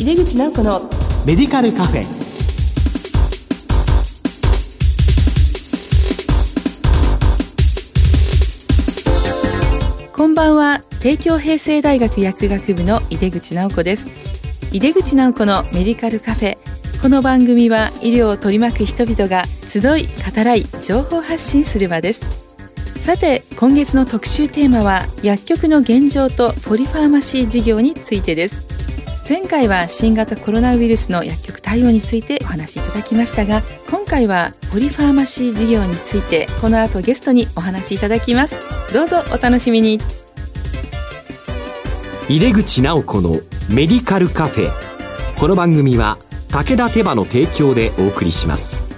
井出口直子のメディカルカフェ。こんばんは。帝京平成大学薬学部の井出口直子です。井出口直子のメディカルカフェ。この番組は医療を取り巻く人々が集い語らい情報発信する場です。さて今月の特集テーマは薬局の現状とポリファーマシー事業についてです前回は新型コロナウイルスの薬局対応についてお話しいただきましたが今回はポリファーマシー事業についてこの後ゲストにお話しいただきます。どうぞお楽しみに。入れ口直子のメディカルカフェこの番組は武田手羽の提供でお送りします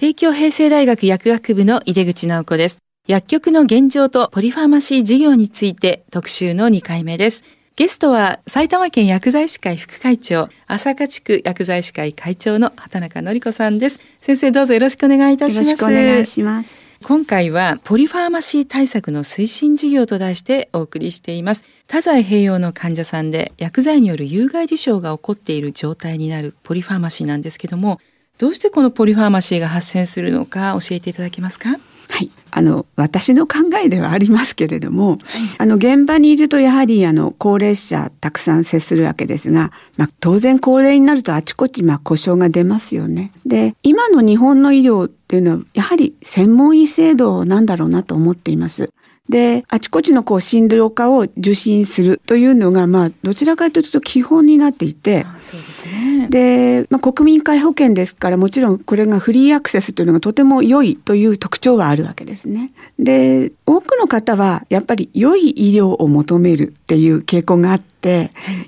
帝京平成大学薬学部の井出口直子です薬局の現状とポリファーマシー事業について特集の2回目ですゲストは埼玉県薬剤師会副会長、朝霞地区薬剤師会会長の畑中典子さんです。先生どうぞよろしくお願いいたします。よろしくお願いします。今回はポリファーマシー対策の推進事業と題してお送りしています。多剤併用の患者さんで薬剤による有害事象が起こっている状態になるポリファーマシーなんですけども、どうしてこのポリファーマシーが発生するのか教えていただけますか？はい、あの私の考えではありますけれども、はい、あの現場にいるとやはりあの高齢者たくさん接するわけですが、まあ、当然高齢になるとあちこちまあ故障が出ますよね。で今の日本の医療っていうのはやはり専門医制度なんだろうなと思っています。で、あちこちのこう診療科を受診するというのが、まあ、どちらかというと基本になっていて、そうですね。で、まあ、国民皆保険ですから、もちろんこれがフリーアクセスというのがとても良いという特徴はあるわけですね。で、多くの方はやっぱり良い医療を求めるっていう傾向があって、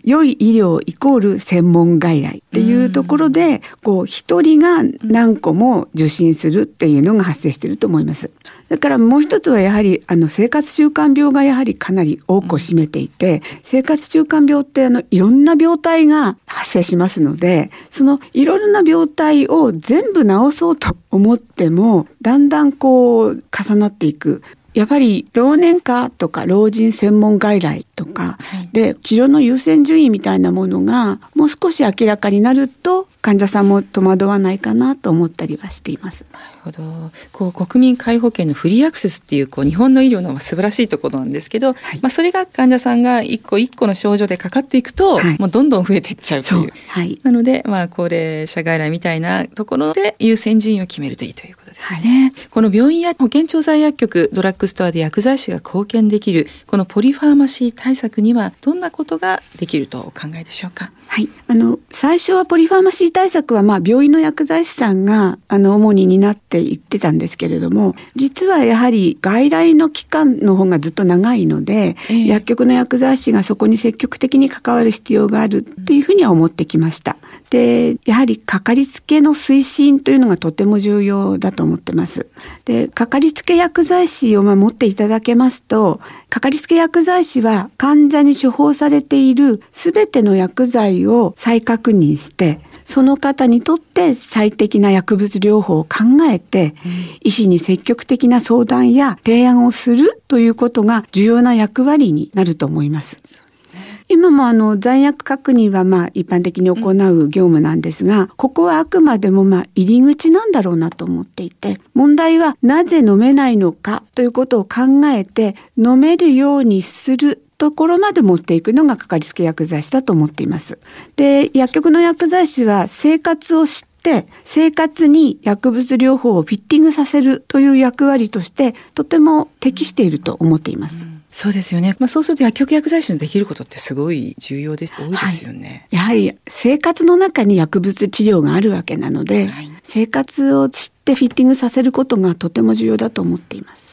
良い医療イコール専門外来っていうところで、こう一人が何個も受診するっていうのが発生していると思います。だからもう一つはやはりあの生活習慣病がやはりかなり多くを占めていて、生活習慣病ってあのいろんな病態が発生しますので、そのいろいろな病態を全部治そうと思っても、だんだんこう重なっていく。やっぱり老年化とか老人専門外来とかで治療の優先順位みたいなものがもう少し明らかになると患者さんも戸惑わないかなと思ったりはしています。なるほど。こう国民皆保険のフリーアクセスっていうこう日本の医療の素晴らしいところなんですけど、はい、まあそれが患者さんが一個一個の症状でかかっていくと、はい、もうどんどん増えていっちゃうという。はい、なのでまあ高齢者外来みたいなところで優先順位を決めるといいということですね。はい、この病院や保健調剤薬局、ドラッグストアで薬剤師が貢献できるこのポリファーマシー対策にはどんなことができるとお考えでしょうか？はい、あの最初はポリファーマシー対策はまあ病院の薬剤師さんがあの主に担って言ってたんですけれども実はやはり外来の期間の方がずっと長いので、えー、薬局の薬剤師がそこに積極的に関わる必要があるというふうには思ってきました。でやはりかかりつけの推進というのがとても重要だと思ってます。でかかりつけ薬剤師を守っていただけますとかかりつけ薬剤師は患者に処方されている全ての薬剤を再確認してその方にとって最適な薬物療法を考えて、医師に積極的な相談や提案をするということが重要な役割になると思います。今もあの残薬確認はまあ一般的に行う業務なんですが、ここはあくまでもまあ入り口なんだろうなと思っていて、問題はなぜ飲めないのかということを考えて飲めるようにするところまで持っていくのがかかりつけ薬剤師だと思っています。で、薬局の薬剤師は生活を知って生活に薬物療法をフィッティングさせるという役割としてとても適していると思っています。うんそうですよね。まあそうすると薬局薬剤師のできることってすごい重要で多いですよね。やはり生活の中に薬物治療があるわけなので、はい生活を知ってフィッティングさせることがとても重要だと思っています。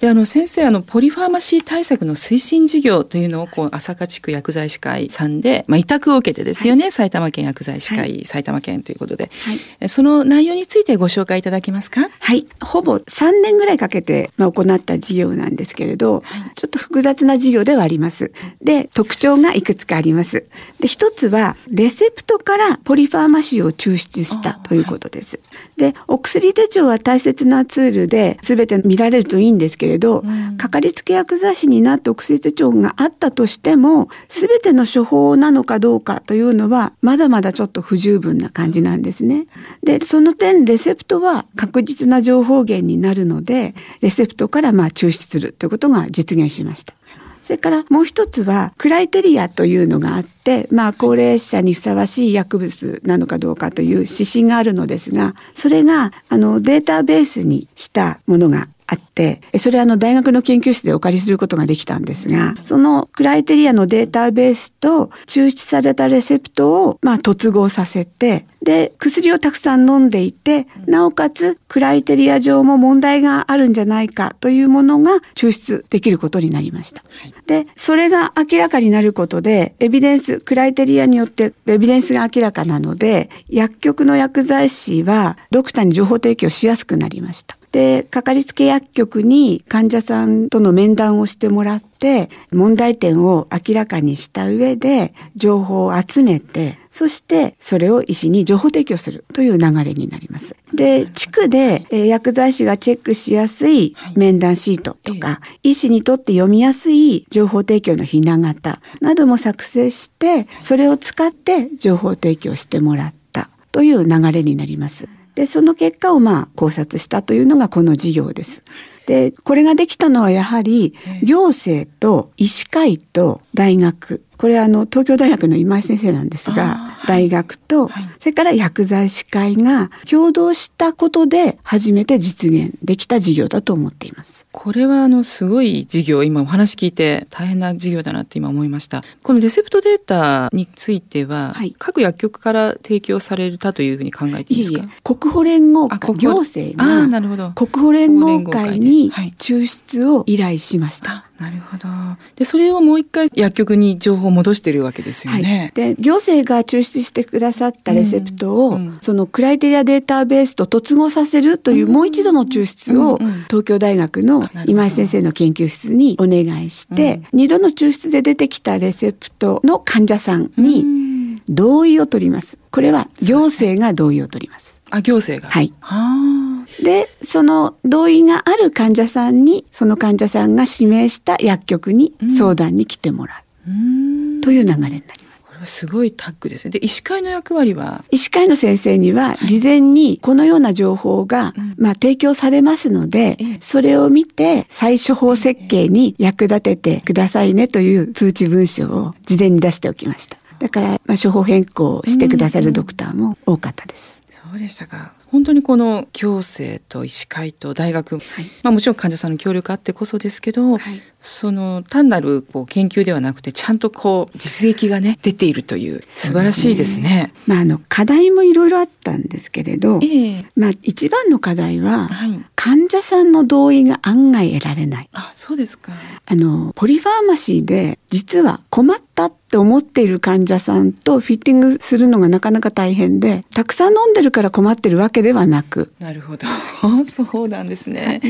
であの先生、あのポリファーマシー対策の推進事業というのをこう朝霞地区薬剤師会さんで、まあ委託を受けてですよね。埼玉県薬剤師会、は埼玉県ということで、はいえその内容についてご紹介いただけますか？はい。ほぼ3年ぐらいかけてまあ行った事業なんですけれど、はいちょっと複雑な事業ではあります。で、特徴がいくつかあります。で、一つは、レセプトからポリファーマシーを抽出したということです。で、お薬手帳は大切なツールで全て見られるといいんですけれど、うんかかりつけ薬剤師になってお薬手帳があったとしても、全ての処方なのかどうかというのは、まだまだちょっと不十分な感じなんですね。で、その点、レセプトは確実な情報源になるので、レセプトからまあ抽出するということが実現しました。それからもう一つはクライテリアというのがあって、まあ高齢者にふさわしい薬物なのかどうかという指針があるのですが、それがあのデータベースにしたものがあって、えそれはあの大学の研究室でお借りすることができたんですが、そのクライテリアのデータベースと抽出されたレセプトをまあ突合させて、で、薬をたくさん飲んでいて、なおかつクライテリア上も問題があるんじゃないかというものが抽出できることになりました。で、それが明らかになることで、エビデンス、クライテリアによってエビデンスが明らかなので、薬局の薬剤師はドクターに情報提供しやすくなりました。で、かかりつけ薬局に患者さんとの面談をしてもらって、問題点を明らかにした上で、情報を集めて、そしてそれを医師に情報提供するという流れになります。で、地区でえー薬剤師がチェックしやすい面談シートとか、医師にとって読みやすい情報提供のひな形なども作成して、それを使って情報提供してもらったという流れになります。で、その結果をまあ考察したというのがこの事業です。で、これができたのはやはり行政と医師会と大学。これはあの東京大学の今井先生なんですが、大学と、それから薬剤師会が共同したことで初めて実現できた事業だと思っています。これはあのすごい事業、今お話聞いて大変な事業だなって今思いました。このレセプトデータについては、はい各薬局から提供されたというふうに考えていいですか？いえいえ、国保連合会、行政がるほど。国保連合会にはい抽出を依頼しました。あなるほど。で、それをもう一回薬局に情報を戻してるわけですよね。はい、で行政が抽出してくださったレセプトを、うんうんそのクライテリアデータベースと突合させるというもう一度の抽出を、うんうん東京大学の今井先生の研究室にお願いして、二度の抽出で出てきたレセプトの患者さんうにん同意を取ります。これは行政が同意を取ります。あ、行政が。はい。はで、その同意がある患者さんに、その患者さんが指名した薬局に相談に来てもらあ。うんうという流れになります。これはすごいタッグですね。で、医師会の役割は、医師会の先生には事前にこのような情報が、まあ、提供されますので、ええそれを見て再処方設計に役立ててくださいねという通知文書を事前に出しておきました。だから、まあ、処方変更してくださるドクターも多かったです。そうでしたか。本当にこの行政と医師会と大学、まあもちろん患者さんの協力あってこそですけど、はいその単なるこう研究ではなくてちゃんとこう実益がね出ているという素晴らしいですね。まあ、あの、課題もいろいろあったんですけれど、ええまあ、一番の課題は、はい。患者さんの同意が案外得られない。あ、そうですか。あの、ポリファーマシーで実は困ったって思っている患者さんとフィッティングするのがなかなか大変で、たくさん飲んでるから困ってるわけではなく、なるほど。そうなんですね。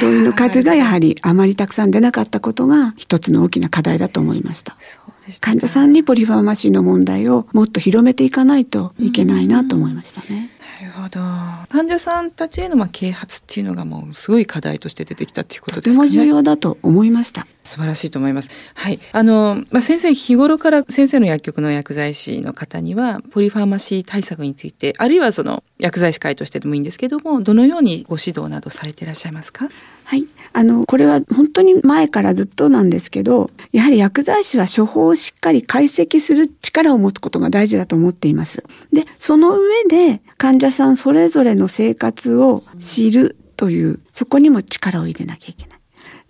同意の数がやはりあまりたくさん出なかったことが一つの大きな課題だと思いました。患者さんにポリファーマシーの問題をもっと広めていかないといけないなと思いましたね。なるほど。患者さんたちへのまあ啓発っていうのがもうすごい課題として出てきたっていうこととてですかね。も重要だと思いました。素晴らしいと思います。はい。あの、まあ、先生、日頃から先生の薬局の薬剤師の方には、ポリファーマシー対策について、あるいはその薬剤師会としてでもいいんですけども、どのようにご指導などされていらっしゃいますか？はい。あの、これは本当に前からずっとなんですけど、やはり薬剤師は処方をしっかり解析する力を持つことが大事だと思っています。で、その上で患者さんそれぞれの生活を知るという、そこにも力を入れなきゃいけない。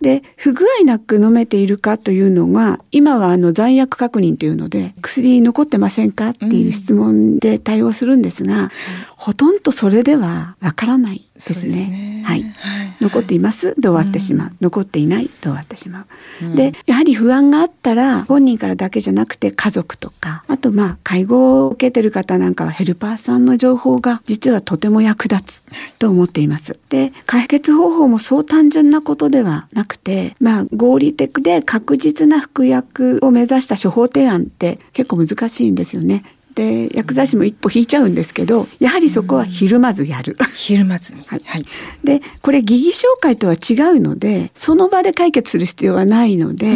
で不具合なく飲めているかというのが今はあの残薬確認というので薬残ってませんかっていう質問で対応するんですが、うん、ほとんどそれではわからないですね。すね。はい、はい、残っています？で終わってしまう、うん、残っていない？で終わってしまう？うん、でやはり不安があったら本人からだけじゃなくて家族とかあとまあ介護を受けてる方なんかはヘルパーさんの情報が実はとても役立つと思っています。で解決方法もそう単純なことではなくてまあ合理的で確実な服薬を目指した処方提案って結構難しいんですよね。で薬剤師も一歩引いちゃうんですけどやはりそこはひるまずやる。ひるまずに、はい、はい、でこれ疑義紹介とは違うのでその場で解決する必要はないので。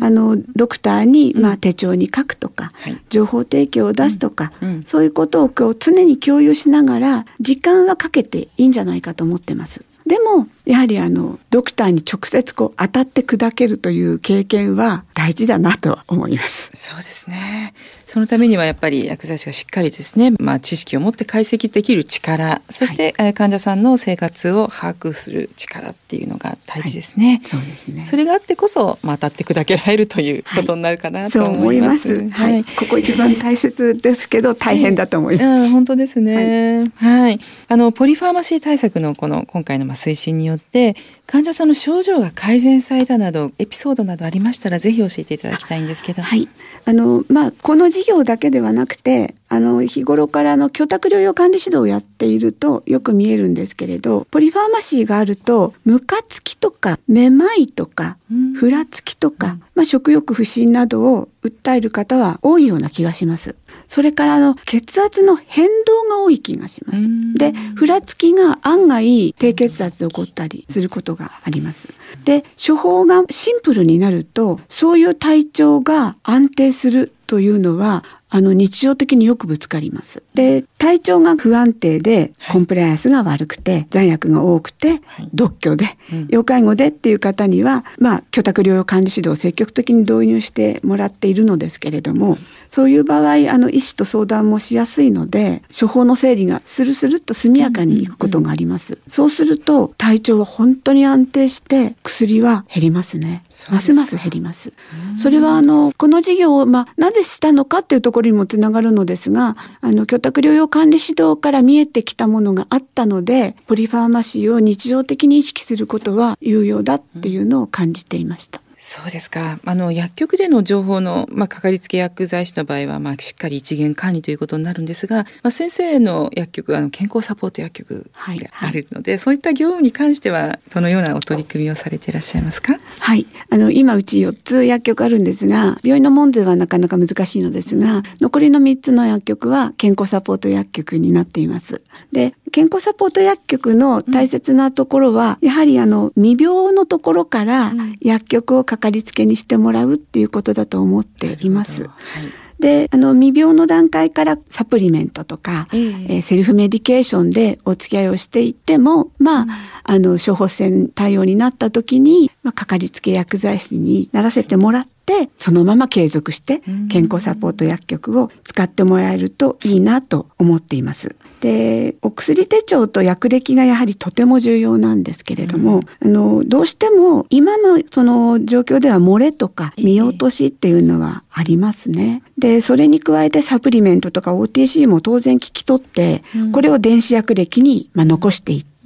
あのドクターに、まあ、手帳に書くとか、はい、情報提供を出すとか、うん。うん、そういうことをこう常に共有しながら時間はかけていいんじゃないかと思ってます。でもやはりあのドクターに直接こう当たって砕けるという経験は大事だなと思います。そうですね。そのためにはやっぱり薬剤師がしっかりですね、まあ、知識を持って解析できる力そして、はい、患者さんの生活を把握する力っていうのが大事ですね。はい、そうですねそれがあってこそ、まあ、当たって砕けられるということになるかなと思います。はい、はい、ここ一番大切ですけど大変だと思います。うん、本当ですね。はい、あのポリファーマシー対策のこの今回のまあ推進によって患者さんの症状が改善されたなどエピソードなどありましたらぜひ教えていただきたいんですけど。はい。あのまあこの事業だけではなくてあの日頃からの居宅療養管理指導をやっているとよく見えるんですけれどポリファーマシーがあるとムカつきとかめまいとかふらつきとか、まあ、食欲不振などを訴える方は多いような気がします。それからあの血圧の変動が多い気がします。で、ふらつきが案外低血圧で起こったりすることがあります。で、処方がシンプルになるとそういう体調が安定するというのはあの日常的によくぶつかります。で体調が不安定でコンプライアンスが悪くて残薬が多くて独居で、要介護でっていう方にはまあ居宅療養管理指導を積極的に導入してもらっているのですけれどもそういう場合あの医師と相談もしやすいので処方の整理がスルスルっと速やかにいくことがあります。そうすると体調は本当に安定して薬は減りますね。ますます減ります。それはあのこの事業をまあなぜしたのかっていうところにもつながるのですが、あの居宅療養管理指導から見えてきたものがあったので、ポリファーマシーを日常的に意識することは有用だっていうのを感じていました。そうですか。あの薬局での情報のまあかかりつけ薬剤師の場合はまあしっかり一元管理ということになるんですが、まあ先生の薬局あの健康サポート薬局があるので、はいはい、そういった業務に関してはどのようなお取り組みをされていらっしゃいますか？はい。あの今うち4つ薬局あるんですが、病院の門前はなかなか難しいのですが、残りの3つの薬局は健康サポート薬局になっています。で、健康サポート薬局の大切なところは、うん、やはりあの未病のところから薬局をかかりつけにしてもらうっていうことだと思っています。はい。で、あの、未病の段階からサプリメントとか、えー、えー、セルフメディケーションでお付き合いをしていっても、まあ、うん、あの、処方箋対応になった時に、まあ、かかりつけ薬剤師にならせてもらって、そのまま継続して健康サポート薬局を使ってもらえるといいなと思っています。でお薬手帳と薬歴がやはりとても重要なんですけれども、うん、あのどうしても今のその状況では漏れとか見落としっていうのはありますね。でそれに加えてサプリメントとか OTC も当然聞き取って、うん、これを電子薬歴にまあ残していって、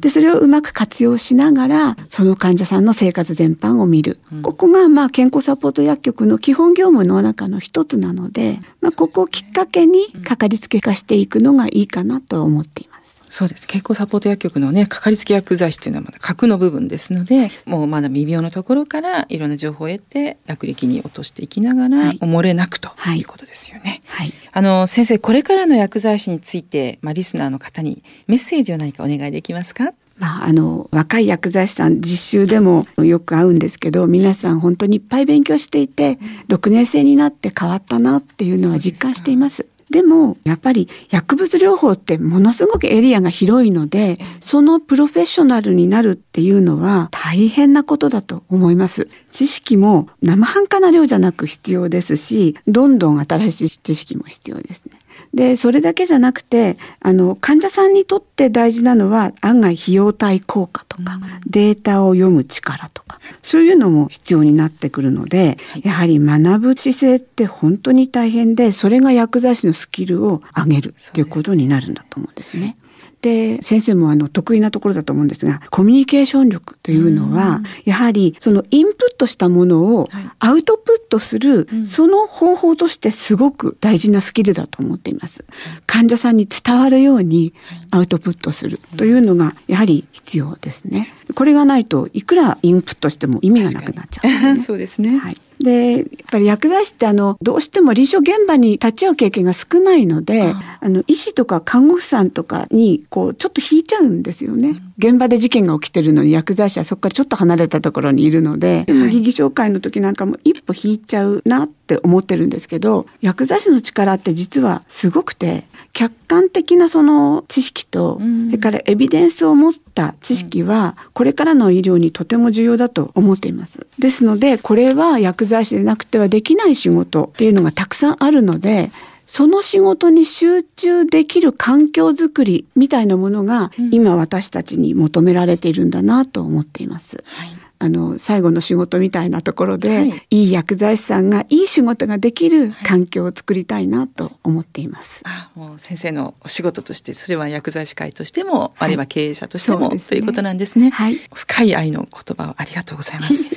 でそれをうまく活用しながらその患者さんの生活全般を見る、うん、ここがまあ健康サポート薬局の基本業務の中の一つなので、まあ、ここをきっかけにかかりつけ化していくのがいいかなと思っています。そうです。健康サポート薬局のねかかりつけ薬剤師っていうのはまだ核の部分ですのでもうまだ未病のところからいろんな情報を得て薬歴に落としていきながら、はい、漏れなくとい。うことですよね。はい、あの先生これからの薬剤師について、まあ、リスナーの方にメッセージを何かお願いできますか？まあ、あの若い薬剤師さん実習でもよく会うんですけど皆さん本当にいっぱい勉強していて6年生になって変わったなっていうのは実感しています。でもやっぱり薬物療法ってものすごくエリアが広いのでそのプロフェッショナルになるっていうのは大変なことだと思います。知識も生半可な量じゃなく必要ですしどんどん新しい知識も必要ですねでそれだけじゃなくてあの患者さんにとって大事なのは案外費用対効果とか、データを読む力とかそういうのも必要になってくるので、やはり学ぶ姿勢って本当に大変でそれが薬剤師のスキルを上げるっていうことになるんだと思うんですね。で先生もあの得意なところだと思うんですがコミュニケーション力というのはやはりそのインプットしたものをアウトプットする、その方法としてすごく大事なスキルだと思っています。患者さんに伝わるようにアウトプットするというのがやはり必要ですね。これがないといくらインプットしても意味がなくなっちゃう、ね、そうですね。はいでやっぱり薬剤師ってあのどうしても臨床現場に立ち会う経験が少ないのであの医師とか看護婦さんとかにこうちょっと引いちゃうんですよね。現場で事件が起きてるのに薬剤師はそこからちょっと離れたところにいるので、でも被疑紹介の時なんかも一歩引いちゃうなって思ってるんですけど薬剤師の力って実はすごくて客観的なその知識と、それからエビデンスを持った知識はこれからの医療にとても重要だと思っています。ですのでこれは薬剤師でなくてはできない仕事っていうのがたくさんあるのでその仕事に集中できる環境づくりみたいなものが、今私たちに求められているんだなと思っています。はいあの最後の仕事みたいなところで、はい、いい薬剤師さんがいい仕事ができる環境を作りたいなと思っています。はい、あもう先生のお仕事としてそれは薬剤師会としても、はい、あるいは経営者としても、ね、ということなんですね。はい、深い愛の言葉をありがとうございます。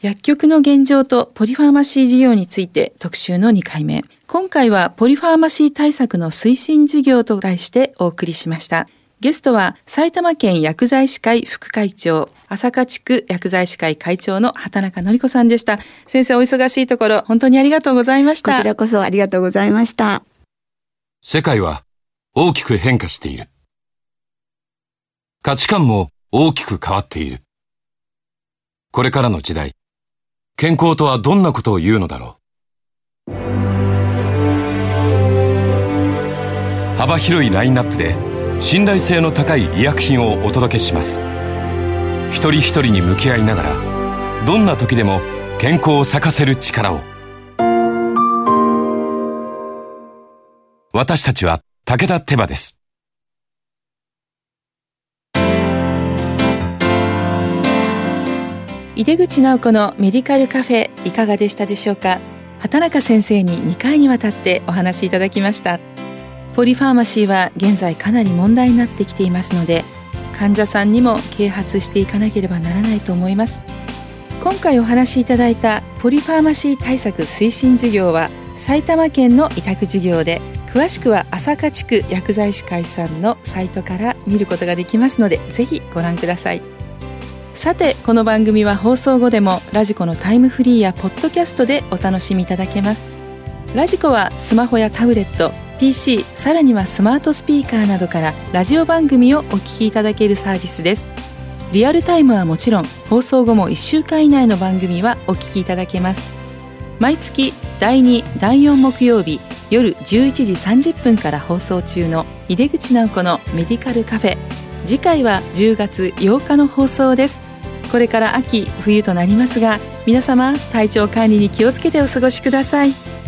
薬局の現状とポリファーマシー事業について特集の2回目。今回はポリファーマシー対策の推進事業と題してお送りしました。ゲストは埼玉県薬剤師会副会長、朝霞地区薬剤師会会長の畑中典子さんでした。先生お忙しいところ本当にありがとうございました。こちらこそありがとうございました。世界は大きく変化している。価値観も大きく変わっている。これからの時代、健康とはどんなことを言うのだろう幅広いラインナップで信頼性の高い医薬品をお届けします。一人一人に向き合いながらどんな時でも健康を咲かせる力を。私たちは武田手羽です。井出口直子のメディカルカフェいかがでしたでしょうか？畑中先生に2回にわたってお話しいただきました。ポリファーマシーは現在かなり問題になってきていますので患者さんにも啓発していかなければならないと思います。今回お話しいただいたポリファーマシー対策推進事業は埼玉県の委託事業で詳しくは朝霞地区薬剤師会さんのサイトから見ることができますのでぜひご覧ください。さてこの番組は放送後でもラジコのタイムフリーやポッドキャストでお楽しみいただけます。ラジコはスマホやタブレット PC さらにはスマートスピーカーなどからラジオ番組をお聞きいただけるサービスです。リアルタイムはもちろん放送後も1週間以内の番組はお聞きいただけます。毎月第2第4木曜日夜11時30分から放送中の井出口直子のメディカルカフェ。次回は10月8日の放送です。これから秋冬となりますが皆様体調管理に気をつけてお過ごしください。